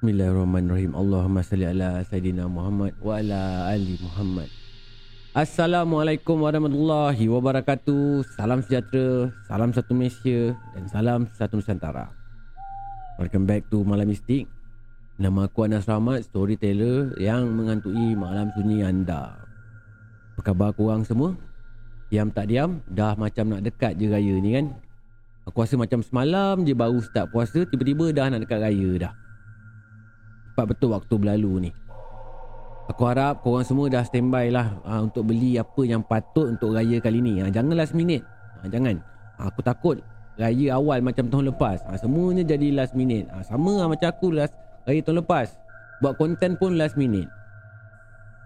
Bismillahirrahmanirrahim. Allahumma salli ala Sayyidina Muhammad wa ala ali Muhammad. Assalamualaikum warahmatullahi wabarakatuh. Salam sejahtera, salam satu Malaysia dan salam satu Nusantara. Welcome back to Malam Mistik. Nama aku Anas Rahmat, storyteller yang mengantui malam sunyi anda. Apa khabar korang semua? Diam tak diam, dah macam nak dekat je raya ni kan? Aku rasa macam semalam je baru start puasa, tiba-tiba dah nak dekat raya dah. Cepat betul waktu berlalu ni. Aku harap korang semua dah standby lah ha, untuk beli apa yang patut untuk raya kali ni. Ha, jangan last minute. Ha, jangan. Ha, aku takut raya awal macam tahun lepas. Ha, semuanya jadi last minute. Ha, sama lah macam aku last raya tahun lepas. Buat konten pun last minute.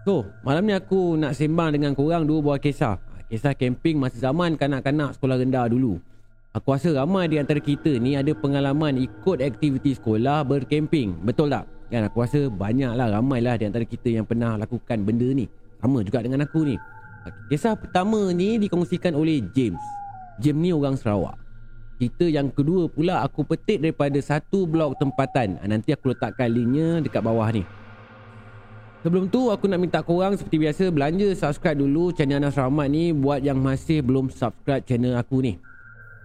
So, malam ni aku nak sembang dengan korang dua buah kisah. Ha, kisah camping masa zaman kanak-kanak sekolah rendah dulu. Aku rasa ramai di antara kita ni ada pengalaman ikut aktiviti sekolah bercamping. Betul tak? Kan aku rasa banyaklah ramailah di antara kita yang pernah lakukan benda ni. Sama juga dengan aku ni. Kisah pertama ni dikongsikan oleh James. James ni orang Sarawak. Cerita yang kedua pula aku petik daripada satu blog tempatan. Ah, nanti aku letakkan linknya dekat bawah ni. Sebelum tu aku nak minta korang seperti biasa belanja subscribe dulu channel Anas Rahmat ni buat yang masih belum subscribe channel aku ni.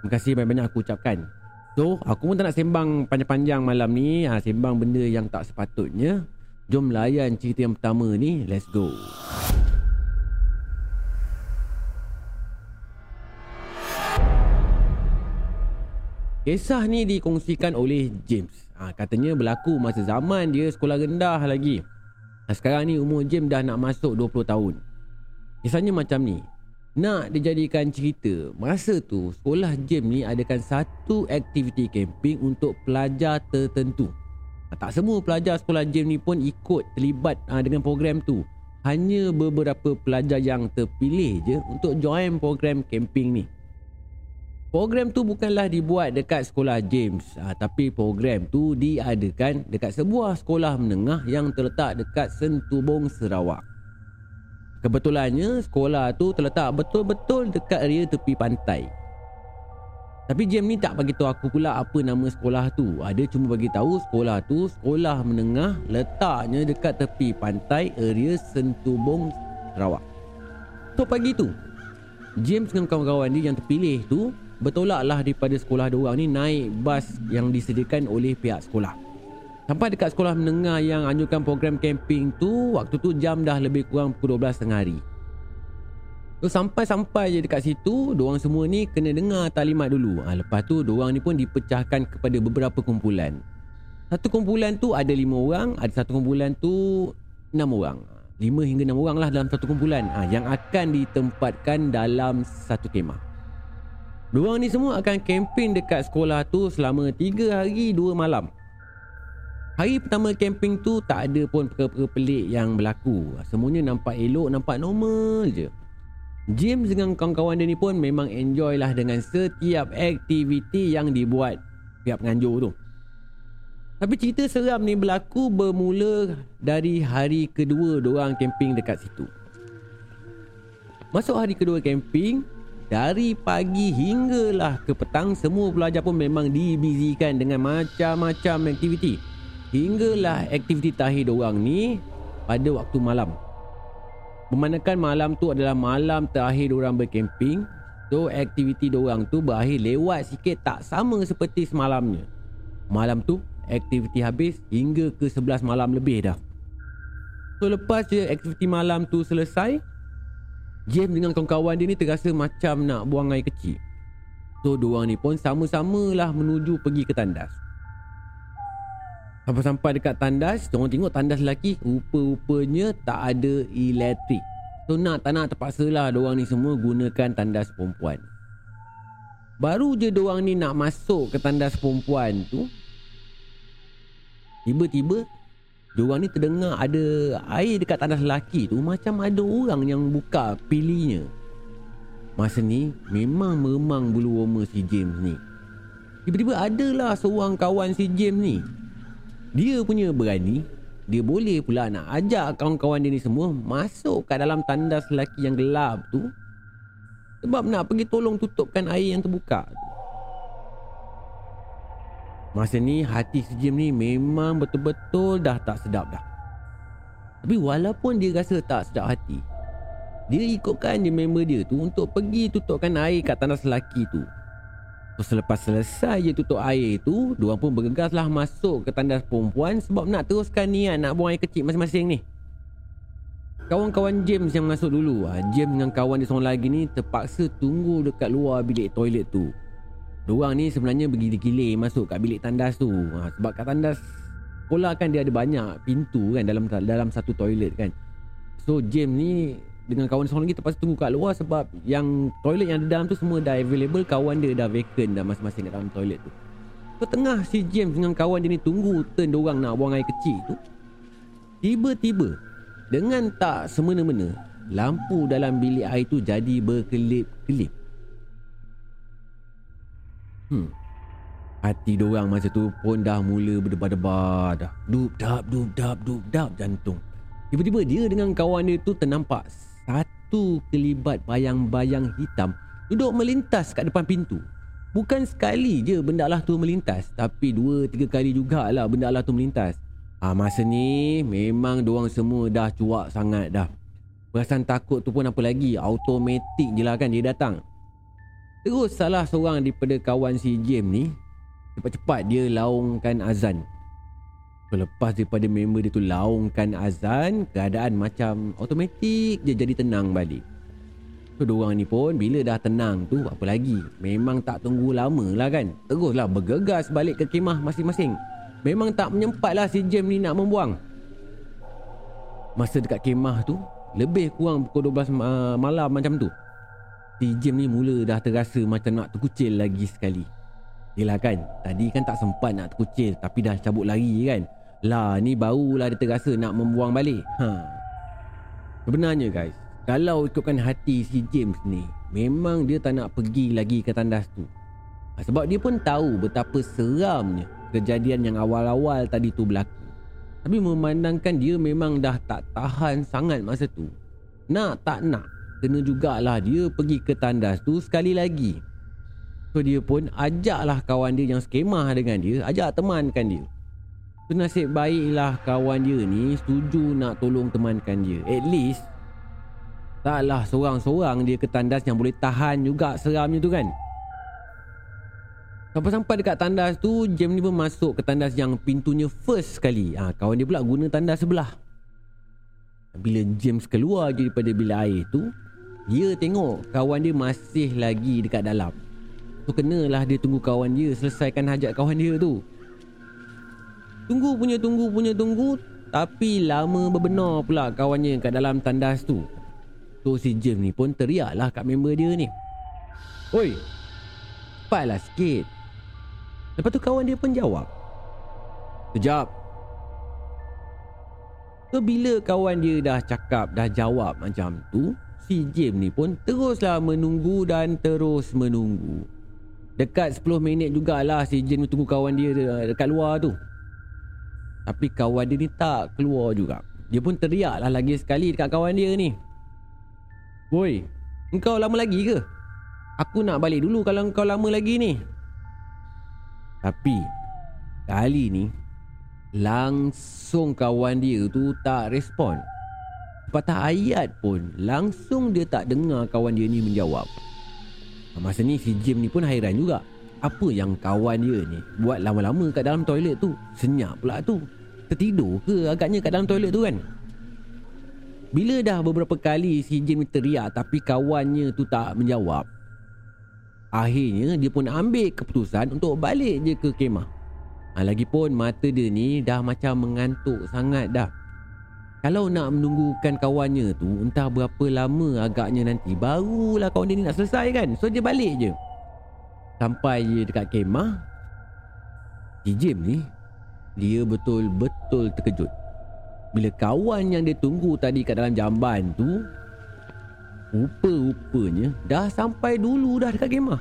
Terima kasih banyak-banyak aku ucapkan. So, aku pun tak nak sembang panjang-panjang malam ni. Ha, sembang benda yang tak sepatutnya. Jom layan cerita yang pertama ni. Let's go. Kisah ni dikongsikan oleh James. Ha, katanya berlaku masa zaman dia sekolah rendah lagi. Ha, sekarang ni umur James dah nak masuk 20 tahun. Kisahnya macam ni. Nak dijadikan cerita Masa tu sekolah gym ni adakan satu aktiviti camping untuk pelajar tertentu. Ha, Tak semua pelajar sekolah gym ni pun ikut terlibat ha, dengan program tu. Hanya beberapa pelajar yang terpilih je untuk join program camping ni. Program tu bukanlah dibuat dekat sekolah James ha, Tapi program tu diadakan dekat sebuah sekolah menengah yang terletak dekat Sentubong Sarawak Kebetulannya sekolah tu terletak betul-betul dekat area tepi pantai. Tapi Jam ni tak bagi tahu aku pula apa nama sekolah tu. Ada cuma bagi tahu sekolah tu sekolah menengah letaknya dekat tepi pantai area Sentubong Sarawak. So pagi tu James dengan kawan-kawan dia yang terpilih tu bertolaklah daripada sekolah dia orang ni naik bas yang disediakan oleh pihak sekolah. Sampai dekat sekolah menengah yang anjurkan program camping tu Waktu tu jam dah lebih kurang pukul 12 tengah hari. So sampai-sampai je dekat situ Diorang semua ni kena dengar talimat dulu. Ha, Lepas tu diorang ni pun dipecahkan kepada beberapa kumpulan. Satu kumpulan tu ada lima orang Ada satu kumpulan tu enam orang. Lima hingga enam orang lah dalam satu kumpulan. Ha, Yang akan ditempatkan dalam satu kemah. Diorang ni semua akan camping dekat sekolah tu selama tiga hari dua malam Hari pertama camping tu tak ada pun perkara-perkara pelik yang berlaku. Semuanya nampak elok, nampak normal je. James dengan kawan-kawan dia ni pun memang enjoy lah dengan setiap aktiviti yang dibuat pihak penganjur tu. Tapi cerita seram ni berlaku bermula dari hari kedua diorang camping dekat situ. Masuk hari kedua camping, dari pagi hinggalah ke petang semua pelajar pun memang dibizikan dengan macam-macam aktiviti. Hinggalah aktiviti tahir orang ni pada waktu malam. Memandangkan malam tu adalah malam terakhir orang berkemping, so aktiviti orang tu berakhir lewat sikit tak sama seperti semalamnya. Malam tu aktiviti habis hingga ke 11 malam lebih dah. So lepas je aktiviti malam tu selesai, James dengan kawan-kawan dia ni terasa macam nak buang air kecil. So diorang ni pun sama-samalah menuju pergi ke tandas. Sampai-sampai dekat tandas Diorang tengok tandas lelaki Rupa-rupanya tak ada elektrik. So nak tak nak terpaksalah Diorang ni semua gunakan tandas perempuan. Baru je diorang ni nak masuk ke tandas perempuan tu Tiba-tiba Diorang ni terdengar ada air dekat tandas lelaki tu Macam ada orang yang buka pilihnya Masa ni memang memang bulu roma si James ni. Tiba-tiba adalah seorang kawan si James ni dia punya berani Dia boleh pula nak ajak kawan-kawan dia ni semua Masuk kat dalam tandas lelaki yang gelap tu Sebab nak pergi tolong tutupkan air yang terbuka tu Masa ni hati si Jim ni memang betul-betul dah tak sedap dah. Tapi walaupun dia rasa tak sedap hati, dia ikutkan je member dia tu untuk pergi tutupkan air kat tandas lelaki tu. So, selepas selesai je tutup air tu, dua pun bergegaslah masuk ke tandas perempuan sebab nak teruskan niat nak buang air kecil masing-masing ni. Kawan-kawan James yang masuk dulu, ah, James dengan kawan dia seorang lagi ni terpaksa tunggu dekat luar bilik toilet tu. Diorang ni sebenarnya bergilir-gilir masuk kat bilik tandas tu. Ha, sebab kat tandas sekolah kan dia ada banyak pintu kan dalam dalam satu toilet kan. So James ni dengan kawan seorang lagi terpaksa tunggu kat luar sebab yang toilet yang ada dalam tu semua dah available. Kawan dia dah vacant dah masing-masing kat dalam toilet tu. So tengah si James dengan kawan dia ni tunggu turn diorang nak buang air kecil tu. Tiba-tiba dengan tak semena-mena lampu dalam bilik air tu jadi berkelip-kelip. Hmm. Hati diorang masa tu pun dah mula berdebar-debar dah. Dup dap dup dap dup dap jantung. Tiba-tiba dia dengan kawan dia tu ternampak satu kelibat bayang-bayang hitam duduk melintas kat depan pintu. Bukan sekali je benda lah tu melintas Tapi dua tiga kali jugalah benda lah tu melintas. Ha, Masa ni memang diorang semua dah cuak sangat dah. Perasaan takut tu pun apa lagi Automatik je lah kan dia datang. Terus salah seorang daripada kawan si James ni Cepat-cepat dia laungkan azan Selepas daripada member dia tu laungkan azan Keadaan macam automatik je jadi tenang balik. So diorang ni pun bila dah tenang tu apa lagi? Memang tak tunggu lama lah kan? Teruslah bergegas balik ke kemah masing-masing. Memang tak menyempat lah si James ni nak membuang. Masa dekat kemah tu Lebih kurang pukul 12 uh, malam macam tu Si Jim ni mula dah terasa macam nak terkucil lagi sekali. Yelah kan Tadi kan tak sempat nak terkucil Tapi dah cabut lari kan Lah ni barulah dia terasa nak membuang balik ha. Sebenarnya guys Kalau ikutkan hati si James ni Memang dia tak nak pergi lagi ke tandas tu ha, Sebab dia pun tahu betapa seramnya Kejadian yang awal-awal tadi tu berlaku Tapi memandangkan dia memang dah tak tahan sangat masa tu Nak tak nak kena jugalah dia pergi ke tandas tu sekali lagi. So dia pun ajaklah kawan dia yang skemah dengan dia, ajak temankan dia. So nasib baiklah kawan dia ni setuju nak tolong temankan dia. At least taklah seorang-seorang dia ke tandas yang boleh tahan juga seramnya tu kan. Sampai-sampai dekat tandas tu, Jam ni pun masuk ke tandas yang pintunya first sekali. Ha, kawan dia pula guna tandas sebelah. Bila James keluar je daripada bilik air tu, dia tengok kawan dia masih lagi dekat dalam So kenalah dia tunggu kawan dia Selesaikan hajat kawan dia tu Tunggu punya tunggu punya tunggu. Tapi lama berbenar pula kawannya kat dalam tandas tu. So si James ni pun teriaklah kat member dia ni. Oi Cepatlah sikit. Lepas tu kawan dia pun jawab. Sekejap. So bila kawan dia dah cakap Dah jawab macam tu si James ni pun teruslah menunggu dan terus menunggu. Dekat 10 minit jugalah si James tunggu kawan dia dekat luar tu. Tapi kawan dia ni tak keluar juga. Dia pun teriaklah lagi sekali dekat kawan dia ni. Woi, engkau lama lagi ke? Aku nak balik dulu kalau engkau lama lagi ni. Tapi kali ni langsung kawan dia tu tak respon. Patah ayat pun Langsung dia tak dengar kawan dia ni menjawab Masa ni si Jim ni pun hairan juga Apa yang kawan dia ni Buat lama-lama kat dalam toilet tu? Senyap pula tu. Tertidur ke agaknya kat dalam toilet tu kan? Bila dah beberapa kali si Jim ni teriak Tapi kawannya tu tak menjawab Akhirnya dia pun ambil keputusan Untuk balik je ke kemah. Ha, Lagipun mata dia ni dah macam mengantuk sangat dah. Kalau nak menunggukan kawannya tu Entah berapa lama agaknya nanti Barulah kawan dia ni nak selesai kan? So dia balik je Sampai dekat kemah Si Jim ni Dia betul-betul terkejut. Bila kawan yang dia tunggu tadi kat dalam jamban tu Rupa-rupanya Dah sampai dulu dah dekat kemah.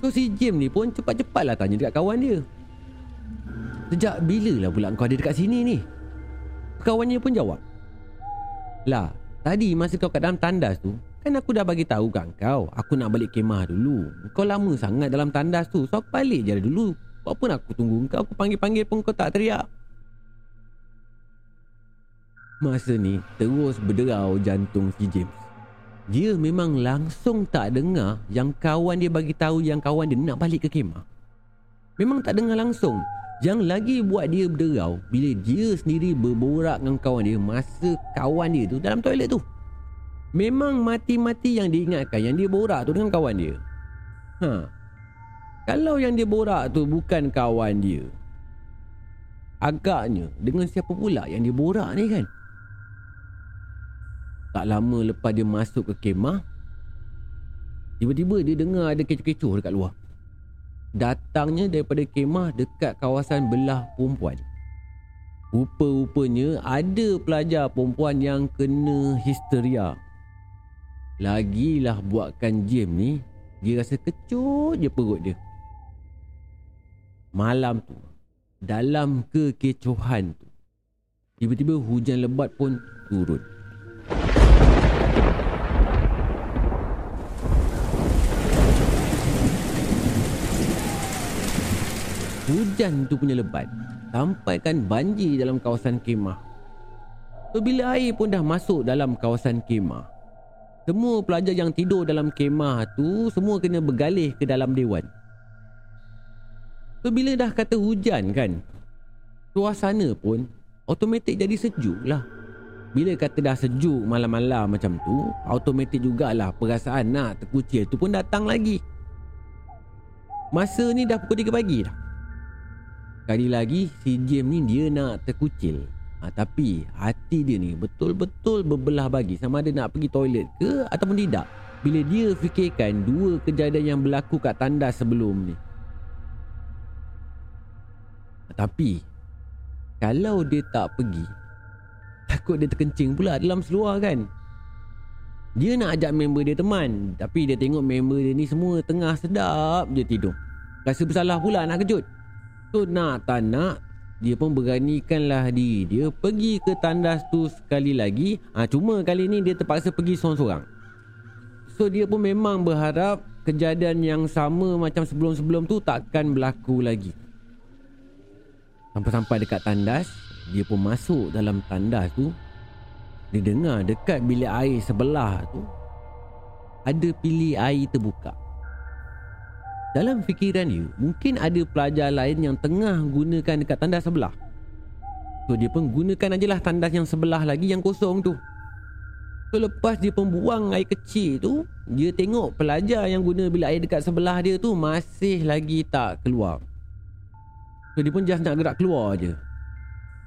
So si Jim ni pun cepat-cepatlah tanya dekat kawan dia. Sejak bila lah pula kau ada dekat sini ni? Kawannya pun jawab Lah Tadi masa kau kat dalam tandas tu Kan aku dah bagi tahu kan kau Aku nak balik kemah dulu. Kau lama sangat dalam tandas tu. So aku balik je dulu. Apa nak aku tunggu? Kau Aku panggil-panggil pun kau tak teriak. Masa ni terus berderau jantung si James. Dia memang langsung tak dengar Yang kawan dia bagi tahu Yang kawan dia nak balik ke kemah. Memang tak dengar langsung. Yang lagi buat dia berderau Bila dia sendiri berborak dengan kawan dia Masa kawan dia tu dalam toilet tu Memang mati-mati yang diingatkan Yang dia borak tu dengan kawan dia. Ha. Kalau yang dia borak tu bukan kawan dia Agaknya dengan siapa pula yang dia borak ni kan? Tak lama lepas dia masuk ke kemah Tiba-tiba dia dengar ada kecoh-kecoh dekat luar. Datangnya daripada kemah dekat kawasan belah perempuan. Rupa-rupanya ada pelajar perempuan yang kena histeria Lagilah buatkan Jim ni Dia rasa kecut je perut dia. Malam tu Dalam kekecohan tu Tiba-tiba hujan lebat pun turun. Hujan tu punya lebat Sampaikan banjir dalam kawasan kemah. So bila air pun dah masuk dalam kawasan kemah semua pelajar yang tidur dalam kemah tu Semua kena bergalih ke dalam dewan. So bila dah kata hujan kan Suasana pun Automatik jadi sejuk lah. Bila kata dah sejuk malam-malam macam tu Automatik jugalah perasaan nak terkucil tu pun datang lagi. Masa ni dah pukul 3 pagi dah. Kali lagi si James ni dia nak terkucil ha, Tapi hati dia ni betul-betul berbelah bagi. Sama ada nak pergi toilet ke ataupun tidak. Bila dia fikirkan dua kejadian yang berlaku kat tandas sebelum ni. Ha, Tapi Kalau dia tak pergi Takut dia terkencing pula dalam seluar kan. Dia nak ajak member dia teman Tapi dia tengok member dia ni semua tengah sedap je tidur. Rasa bersalah pula nak kejut. So nak tak nak dia pun beranikanlah diri dia pergi ke tandas tu sekali lagi. Ha, Cuma kali ni dia terpaksa pergi seorang-seorang. So dia pun memang berharap kejadian yang sama macam sebelum-sebelum tu takkan berlaku lagi. Sampai-sampai dekat tandas Dia pun masuk dalam tandas tu. Dia dengar dekat bilik air sebelah tu Ada pilih air terbuka dalam fikiran dia, mungkin ada pelajar lain yang tengah gunakan dekat tandas sebelah. So dia pun gunakan ajalah tandas yang sebelah lagi yang kosong tu. So lepas dia pun buang air kecil tu, dia tengok pelajar yang guna bilik air dekat sebelah dia tu masih lagi tak keluar. So dia pun just nak gerak keluar je.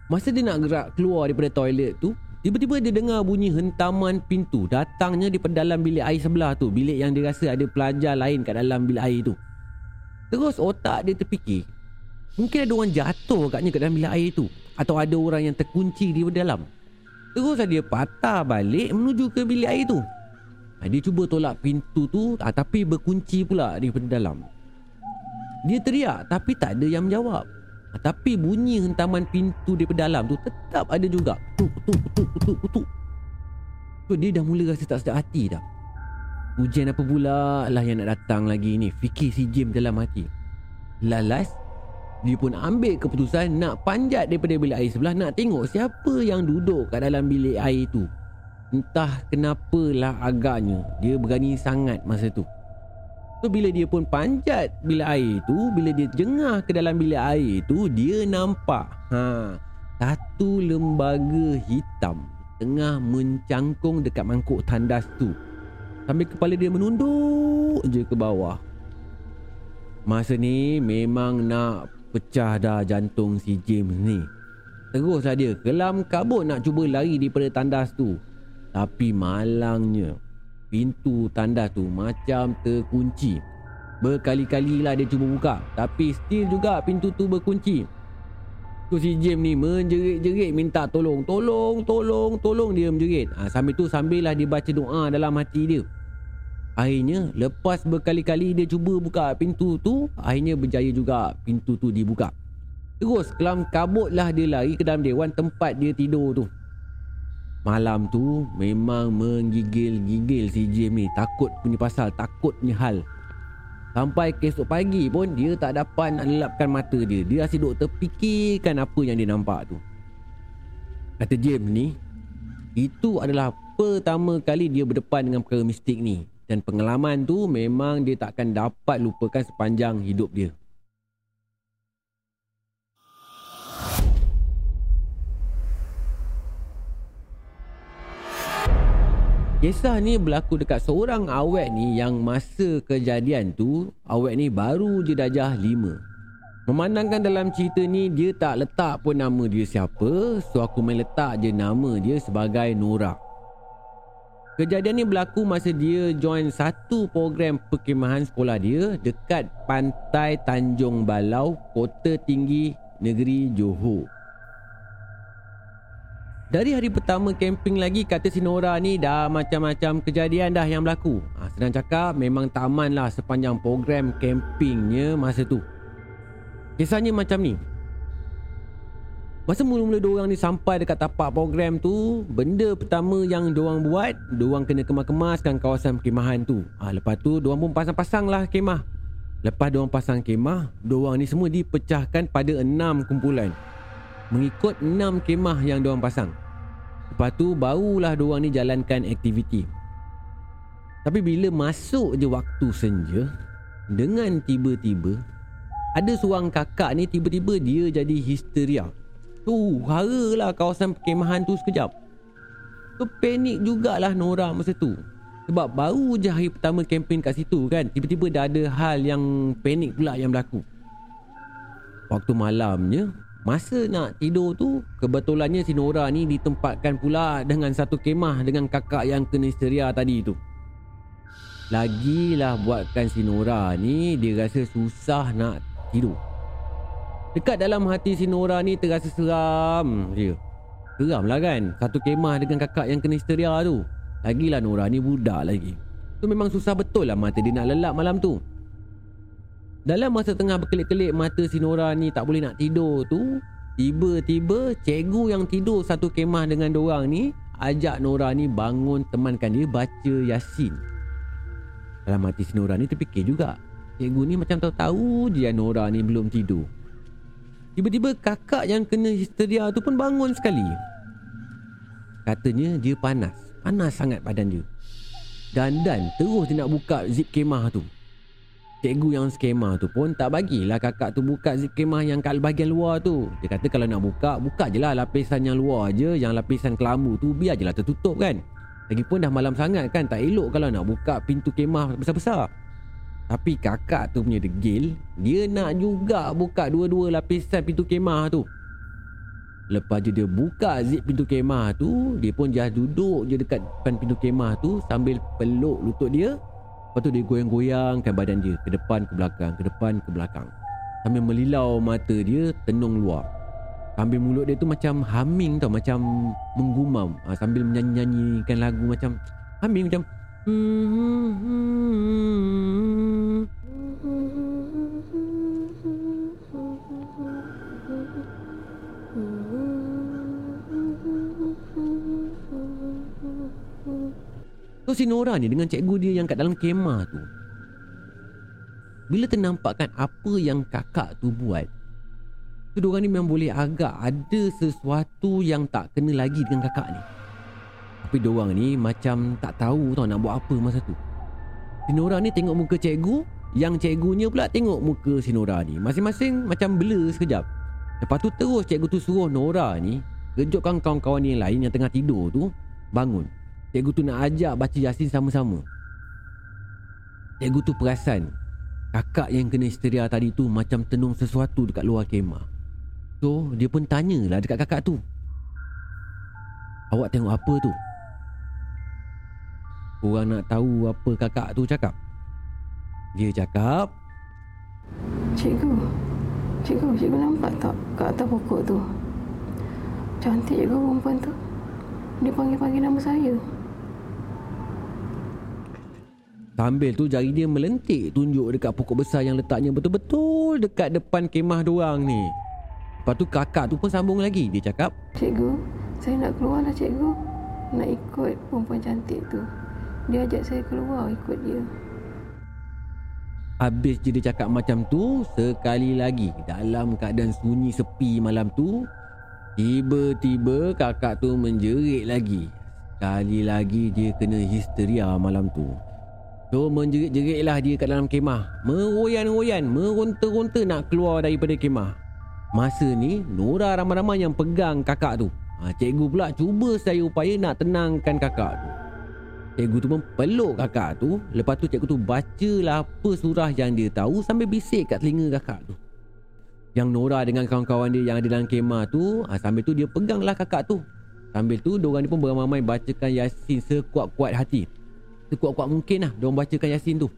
Masa dia nak gerak keluar daripada toilet tu, tiba-tiba dia dengar bunyi hentaman pintu datangnya di dalam bilik air sebelah tu. Bilik yang dia rasa ada pelajar lain kat dalam bilik air tu. Terus otak dia terfikir Mungkin ada orang jatuh agaknya ke dalam bilik air tu Atau ada orang yang terkunci di dalam. Terus dia patah balik menuju ke bilik air tu. Ha, Dia cuba tolak pintu tu ha, Tapi berkunci pula di dalam. Dia teriak tapi tak ada yang menjawab. Ha, Tapi bunyi hentaman pintu di dalam tu Tetap ada juga. Kutuk, kutuk, kutuk, kutuk, kutuk So dia dah mula rasa tak sedap hati dah Ujian apa pula? Lah yang nak datang lagi ni. Fikir si Jim dalam hati. Lalas Dia pun ambil keputusan Nak panjat daripada bilik air sebelah. Nak tengok siapa yang duduk kat dalam bilik air tu. Entah kenapalah agaknya Dia berani sangat masa tu. So bila dia pun panjat bilik air tu Bila dia jengah ke dalam bilik air tu Dia nampak ha, Satu lembaga hitam Tengah mencangkung dekat mangkuk tandas tu Sambil kepala dia menunduk je ke bawah. Masa ni memang nak pecah dah jantung si James ni. Teruslah dia. Kelam kabut nak cuba lari daripada tandas tu. Tapi malangnya Pintu tandas tu macam terkunci. Berkali-kali lah dia cuba buka. Tapi still juga pintu tu berkunci. Tu si James ni menjerit-jerit minta tolong Tolong, tolong, tolong dia menjerit. Ha, Sambil tu sambil lah dia baca doa dalam hati dia Akhirnya lepas berkali-kali dia cuba buka pintu tu Akhirnya berjaya juga pintu tu dibuka. Terus kelam kabutlah dia lari ke dalam dewan tempat dia tidur tu. Malam tu memang menggigil-gigil si Jim ni. Takut punya pasal, takut punya hal. Sampai esok pagi pun dia tak dapat nak lelapkan mata dia. Dia asyik duk terfikirkan apa yang dia nampak tu. Kata James ni Itu adalah pertama kali dia berdepan dengan perkara mistik ni Dan pengalaman tu memang dia takkan dapat lupakan sepanjang hidup dia Kisah ni berlaku dekat seorang awet ni yang masa kejadian tu awet ni baru je dajah lima. Memandangkan dalam cerita ni dia tak letak pun nama dia siapa so aku main letak je nama dia sebagai Nora. Kejadian ni berlaku masa dia join satu program perkemahan sekolah dia dekat pantai Tanjung Balau, Kota Tinggi, Negeri Johor. Dari hari pertama camping lagi kata si Nora ni dah macam-macam kejadian dah yang berlaku. Ha, senang cakap memang taman lah sepanjang program campingnya masa tu. Kisahnya macam ni. Masa mula-mula diorang ni sampai dekat tapak program tu, benda pertama yang diorang buat, diorang kena kemas-kemaskan kawasan perkemahan tu. Ha, lepas tu diorang pun pasang-pasang lah kemah. Lepas diorang pasang kemah, diorang ni semua dipecahkan pada enam kumpulan mengikut enam kemah yang diorang pasang. Lepas tu barulah diorang ni jalankan aktiviti. Tapi bila masuk je waktu senja, dengan tiba-tiba ada seorang kakak ni tiba-tiba dia jadi histeria. Tu haralah kawasan perkemahan tu sekejap. Tu panik jugalah Nora masa tu. Sebab baru je hari pertama kempen kat situ kan Tiba-tiba dah ada hal yang panik pula yang berlaku Waktu malamnya Masa nak tidur tu Kebetulannya si Nora ni ditempatkan pula Dengan satu kemah dengan kakak yang kena histeria tadi tu Lagilah buatkan si Nora ni Dia rasa susah nak tidur Dekat dalam hati si Nora ni terasa seram je. Seram lah kan? Satu kemah dengan kakak yang kena histeria tu. Lagilah Nora ni budak lagi. Tu memang susah betul lah mata dia nak lelap malam tu. Dalam masa tengah berkelip-kelip mata si Nora ni tak boleh nak tidur tu Tiba-tiba cikgu yang tidur satu kemah dengan dorang ni Ajak Nora ni bangun temankan dia baca Yasin. Dalam hati si Nora ni terfikir juga. Cikgu ni macam tahu-tahu dia Nora ni belum tidur Tiba-tiba kakak yang kena histeria tu pun bangun sekali Katanya dia panas Panas sangat badan dia Dan dan terus dia nak buka zip kemah tu Cikgu yang skema tu pun tak bagilah kakak tu buka zip kemah yang kat bahagian luar tu. Dia kata kalau nak buka, buka je lah lapisan yang luar je. Yang lapisan kelambu tu biar je lah tertutup kan. Lagipun dah malam sangat kan, tak elok kalau nak buka pintu kemah besar-besar. Tapi kakak tu punya degil, dia nak juga buka dua-dua lapisan pintu kemah tu. Lepas je dia buka zip pintu kemah tu, dia pun just duduk je dekat depan pintu kemah tu sambil peluk lutut dia. Lepas tu dia goyang-goyangkan badan dia Ke depan ke belakang Ke depan ke belakang. Sambil melilau mata dia Tenung luar. Sambil mulut dia tu macam humming tau Macam menggumam. Ha, Sambil menyanyi-nyanyikan lagu macam Humming macam So si Nora ni dengan cikgu dia yang kat dalam kemah tu Bila ternampakkan apa yang kakak tu buat Tu diorang ni memang boleh agak ada sesuatu yang tak kena lagi dengan kakak ni Tapi diorang ni macam tak tahu tau nak buat apa masa tu. Si Nora ni tengok muka cikgu Yang cikgunya pula tengok muka si Nora ni. Masing-masing macam blur sekejap. Lepas tu terus cikgu tu suruh Nora ni Kejutkan kawan-kawan yang lain yang tengah tidur tu Bangun. Cikgu tu nak ajak baca Yasin sama-sama. Cikgu tu perasan Kakak yang kena histeria tadi tu Macam tenung sesuatu dekat luar kemah. So dia pun tanyalah dekat kakak tu. Awak tengok apa tu? Orang nak tahu apa kakak tu cakap Dia cakap Cikgu Cikgu, cikgu nampak tak kat atas pokok tu Cantik juga perempuan tu Dia panggil-panggil nama saya Sambil tu jari dia melentik tunjuk dekat pokok besar yang letaknya betul-betul dekat depan kemah diorang ni. Lepas tu kakak tu pun sambung lagi. Dia cakap, Cikgu, saya nak keluar lah cikgu. nak ikut perempuan cantik tu. Dia ajak saya keluar ikut dia. Habis je dia cakap macam tu Sekali lagi Dalam keadaan sunyi sepi malam tu Tiba-tiba kakak tu menjerit lagi. Sekali lagi dia kena histeria malam tu. So menjerit-jeritlah dia kat dalam kemah. Meroyan-royan Meronta-ronta nak keluar daripada kemah. Masa ni Nora ramai-ramai yang pegang kakak tu. Ha, Cikgu pula cuba saya upaya nak tenangkan kakak tu Cikgu tu pun peluk kakak tu. Lepas tu cikgu tu bacalah apa surah yang dia tahu Sambil bisik kat telinga kakak tu. Yang Nora dengan kawan-kawan dia yang ada dalam kemah tu ha, Sambil tu dia peganglah kakak tu. Sambil tu diorang ni pun beramai-ramai bacakan Yasin sekuat-kuat hati. Sekuat-kuat mungkin lah diorang bacakan Yasin tu.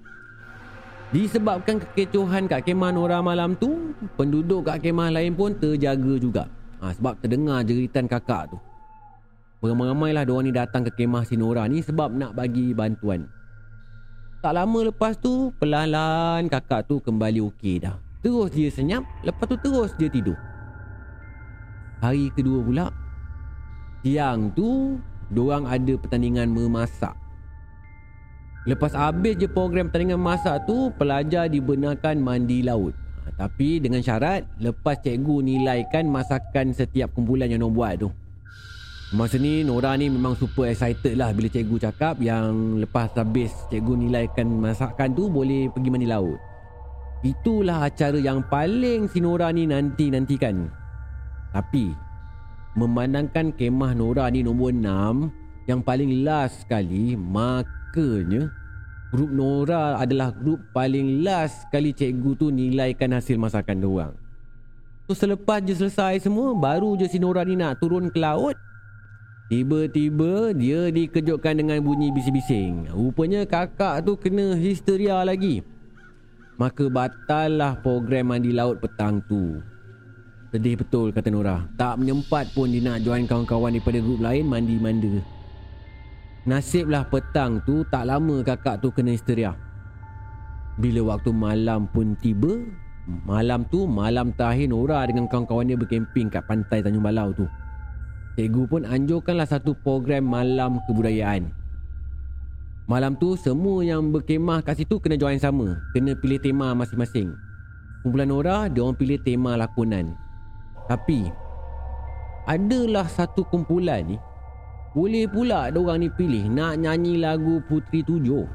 Disebabkan kekecohan kat kemah Nora malam tu Penduduk kat kemah lain pun terjaga juga. Ha, Sebab terdengar jeritan kakak tu Beramai-ramai lah diorang ni datang ke kemah si Nora ni sebab nak bagi bantuan. Tak lama lepas tu, pelan-pelan kakak tu kembali okey dah. Terus dia senyap, lepas tu terus dia tidur. Hari kedua pula, siang tu, diorang ada pertandingan memasak. Lepas habis je program pertandingan masak tu, pelajar dibenarkan mandi laut. Ha, tapi dengan syarat, lepas cikgu nilaikan masakan setiap kumpulan yang diorang buat tu. Masa ni Nora ni memang super excited lah bila cikgu cakap yang lepas habis cikgu nilaikan masakan tu boleh pergi mandi laut. Itulah acara yang paling si Nora ni nanti-nantikan. Tapi memandangkan kemah Nora ni nombor 6 yang paling last sekali makanya grup Nora adalah grup paling last sekali cikgu tu nilaikan hasil masakan dia orang. So selepas je selesai semua baru je si Nora ni nak turun ke laut Tiba-tiba dia dikejutkan dengan bunyi bising-bising. Rupanya kakak tu kena histeria lagi. Maka batallah program mandi laut petang tu. Sedih betul kata Nora. Tak menyempat pun dia nak join kawan-kawan daripada grup lain mandi-manda. Nasiblah petang tu tak lama kakak tu kena histeria. Bila waktu malam pun tiba, malam tu malam terakhir Nora dengan kawan-kawan dia berkemping kat pantai Tanjung Balau tu. Cikgu pun anjurkanlah satu program malam kebudayaan. Malam tu semua yang berkemah kat situ kena join sama. Kena pilih tema masing-masing. Kumpulan Nora, dia orang pilih tema lakonan. Tapi, adalah satu kumpulan ni, boleh pula dia orang ni pilih nak nyanyi lagu Putri Tujuh.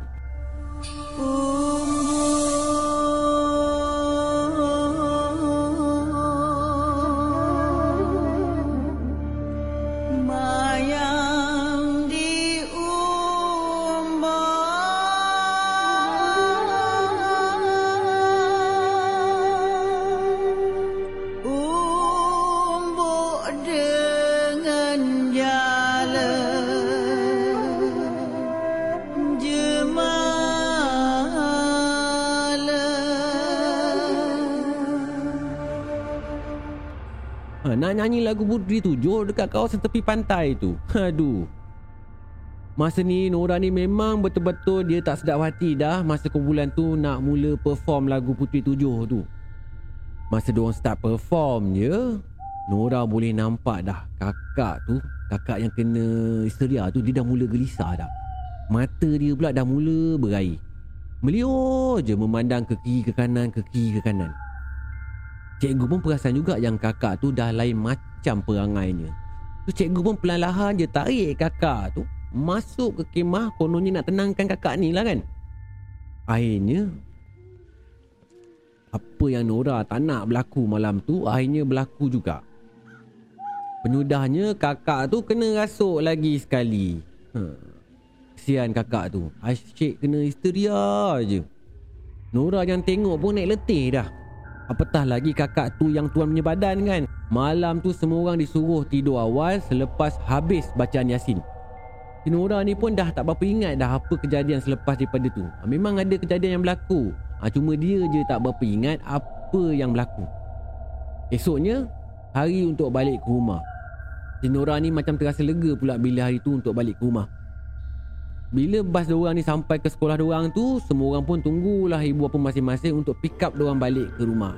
Nak nyanyi lagu Putri Tujuh dekat kawasan tepi pantai tu. Aduh. Masa ni Nora ni memang betul-betul dia tak sedap hati dah masa kumpulan tu nak mula perform lagu Putri Tujuh tu. Masa diorang start perform je, Nora boleh nampak dah kakak tu, kakak yang kena histeria tu dia dah mula gelisah dah. Mata dia pula dah mula berair. Meliur je memandang ke kiri ke kanan ke kiri ke kanan. Cikgu pun perasan juga yang kakak tu dah lain macam perangainya. Tu cikgu pun perlahan-lahan je tarik kakak tu masuk ke kemah kononnya nak tenangkan kakak ni lah kan. Akhirnya apa yang Nora tak nak berlaku malam tu akhirnya berlaku juga. Penyudahnya kakak tu kena rasuk lagi sekali. Ha. Kesian kakak tu. Asyik kena histeria je. Nora yang tengok pun naik letih dah. Apatah lagi kakak tu yang tuan punya badan kan? Malam tu semua orang disuruh tidur awal Selepas habis bacaan Yasin. Si Nora ni pun dah tak berapa ingat dah Apa kejadian selepas daripada tu. Ha, Memang ada kejadian yang berlaku. Ha, Cuma dia je tak berapa ingat Apa yang berlaku. Esoknya Hari untuk balik ke rumah. Si Nora ni macam terasa lega pula Bila hari tu untuk balik ke rumah bila bas diorang ni sampai ke sekolah diorang tu Semua orang pun tunggulah ibu apa masing-masing Untuk pick up diorang balik ke rumah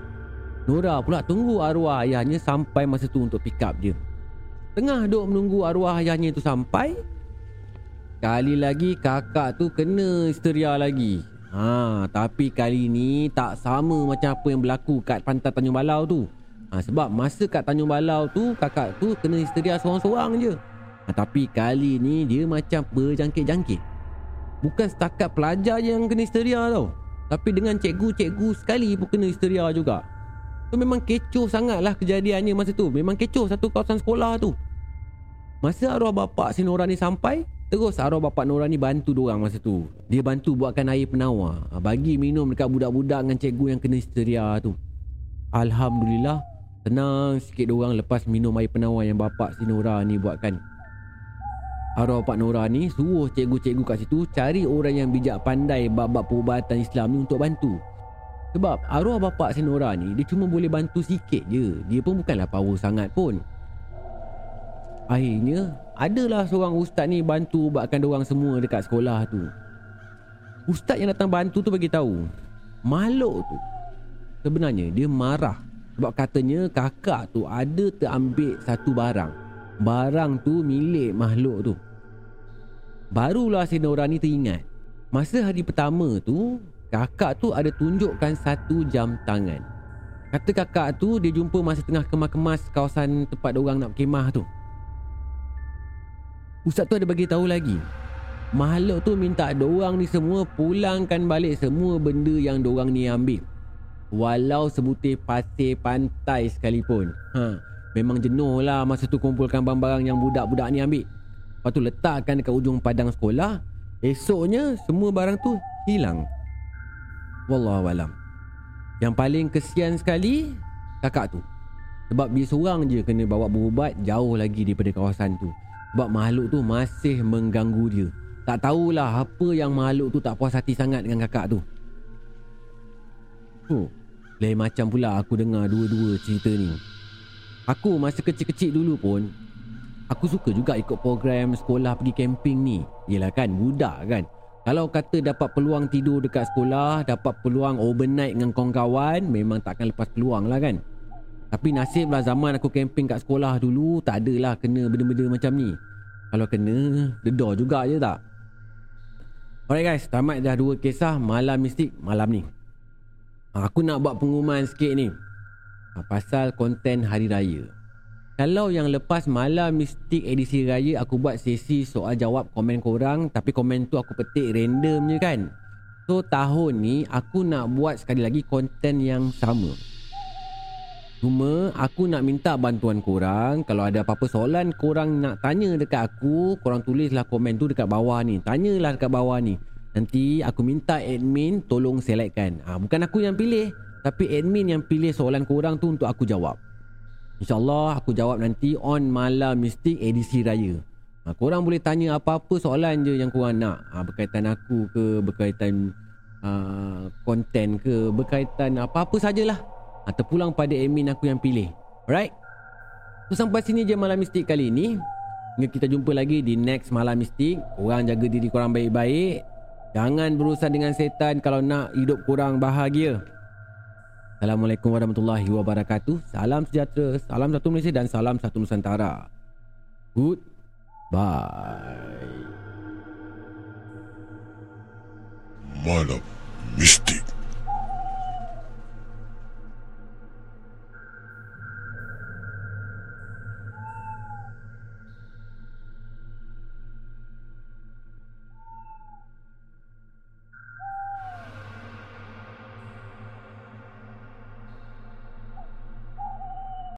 Nora pula tunggu arwah ayahnya Sampai masa tu untuk pick up dia Tengah duk menunggu arwah ayahnya tu sampai Kali lagi kakak tu kena histeria lagi. Ha, tapi kali ni tak sama macam apa yang berlaku kat pantai Tanjung Balau tu. Ha, sebab masa kat Tanjung Balau tu kakak tu kena histeria seorang-seorang je. Ha, tapi kali ni dia macam berjangkit-jangkit. Bukan setakat pelajar je yang kena histeria tau. Tapi dengan cikgu-cikgu sekali pun kena histeria juga. Tu memang kecoh sangat lah kejadiannya masa tu. Memang kecoh satu kawasan sekolah tu. Masa arwah bapak si Nora ni sampai, terus arwah bapak Nora ni bantu diorang masa tu. Dia bantu buatkan air penawar. Ha, bagi minum dekat budak-budak dengan cikgu yang kena histeria tu. Alhamdulillah, tenang sikit diorang lepas minum air penawar yang bapak si Nora ni buatkan. Arwah Pak Nora ni suruh cikgu-cikgu kat situ cari orang yang bijak pandai bab-bab perubatan Islam ni untuk bantu. Sebab arwah bapak Senora ni Dia cuma boleh bantu sikit je. Dia pun bukanlah power sangat pun. Akhirnya Adalah seorang ustaz ni bantu Ubatkan orang semua dekat sekolah tu. Ustaz yang datang bantu tu bagi tahu Makhluk tu Sebenarnya dia marah Sebab katanya kakak tu ada terambil satu barang. Barang tu milik makhluk tu Barulah Senora ni teringat. Masa hari pertama tu Kakak tu ada tunjukkan satu jam tangan. Kata kakak tu dia jumpa masa tengah kemas-kemas kawasan tempat orang nak berkemah tu. Ustaz tu ada bagi tahu lagi. Makhluk tu minta orang ni semua pulangkan balik semua benda yang orang ni ambil. Walau sebutir pasir pantai sekalipun. Ha, Memang jenuh lah masa tu kumpulkan barang-barang yang budak-budak ni ambil Lepas tu letakkan dekat ujung padang sekolah Esoknya semua barang tu hilang. Wallahualam Yang paling kesian sekali Kakak tu. Sebab dia seorang je kena bawa berubat Jauh lagi daripada kawasan tu. Sebab makhluk tu masih mengganggu dia. Tak tahulah apa yang makhluk tu tak puas hati sangat dengan kakak tu. Huh, lain macam pula aku dengar dua-dua cerita ni. Aku masa kecil-kecil dulu pun Aku suka juga ikut program sekolah pergi camping ni Yelah kan budak kan kalau kata dapat peluang tidur dekat sekolah, dapat peluang overnight dengan kawan-kawan, memang takkan lepas peluang lah kan. Tapi nasiblah zaman aku camping kat sekolah dulu, tak adalah kena benda-benda macam ni. Kalau kena, dedor juga je tak? Alright guys, tamat dah dua kisah malam mistik malam ni. Aku nak buat pengumuman sikit ni. Pasal konten hari raya. Kalau yang lepas malam mistik edisi raya aku buat sesi soal jawab komen korang tapi komen tu aku petik random je kan. So tahun ni aku nak buat sekali lagi konten yang sama. Cuma aku nak minta bantuan korang. Kalau ada apa-apa soalan korang nak tanya dekat aku Korang tulislah komen tu dekat bawah ni. Tanyalah dekat bawah ni. Nanti aku minta admin tolong selectkan ha, Bukan aku yang pilih Tapi admin yang pilih soalan korang tu untuk aku jawab InsyaAllah aku jawab nanti on Malam Mistik edisi raya. Ha, Korang boleh tanya apa-apa soalan je yang korang nak. Ha, Berkaitan aku ke Berkaitan uh, konten ke Berkaitan apa-apa sajalah. Ha, Terpulang pada admin aku yang pilih. Alright? So sampai sini je Malam Mistik kali ini. Hingga kita jumpa lagi di next Malam Mistik. Korang jaga diri korang baik-baik. Jangan berurusan dengan setan Kalau nak hidup korang bahagia Assalamualaikum warahmatullahi wabarakatuh. Salam sejahtera, salam satu Malaysia dan salam satu Nusantara. Good bye. Malam mistik.